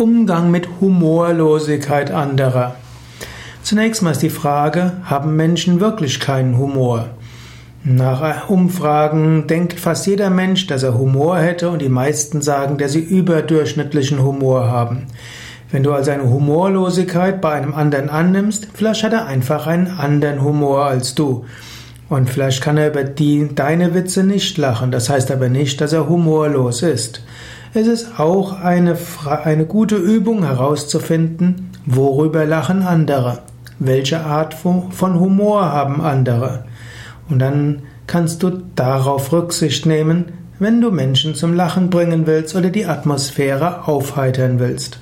Umgang mit Humorlosigkeit anderer. Zunächst mal ist die Frage, haben Menschen wirklich keinen Humor? Nach Umfragen denkt fast jeder Mensch, dass er Humor hätte und die meisten sagen, dass sie überdurchschnittlichen Humor haben. Wenn du also eine Humorlosigkeit bei einem anderen annimmst, vielleicht hat er einfach einen anderen Humor als du. Und vielleicht kann er über die, deine Witze nicht lachen. Das heißt aber nicht, dass er humorlos ist. Es ist auch eine, eine gute Übung herauszufinden, worüber lachen andere, welche Art von Humor haben andere. Und dann kannst du darauf Rücksicht nehmen, wenn du Menschen zum Lachen bringen willst oder die Atmosphäre aufheitern willst.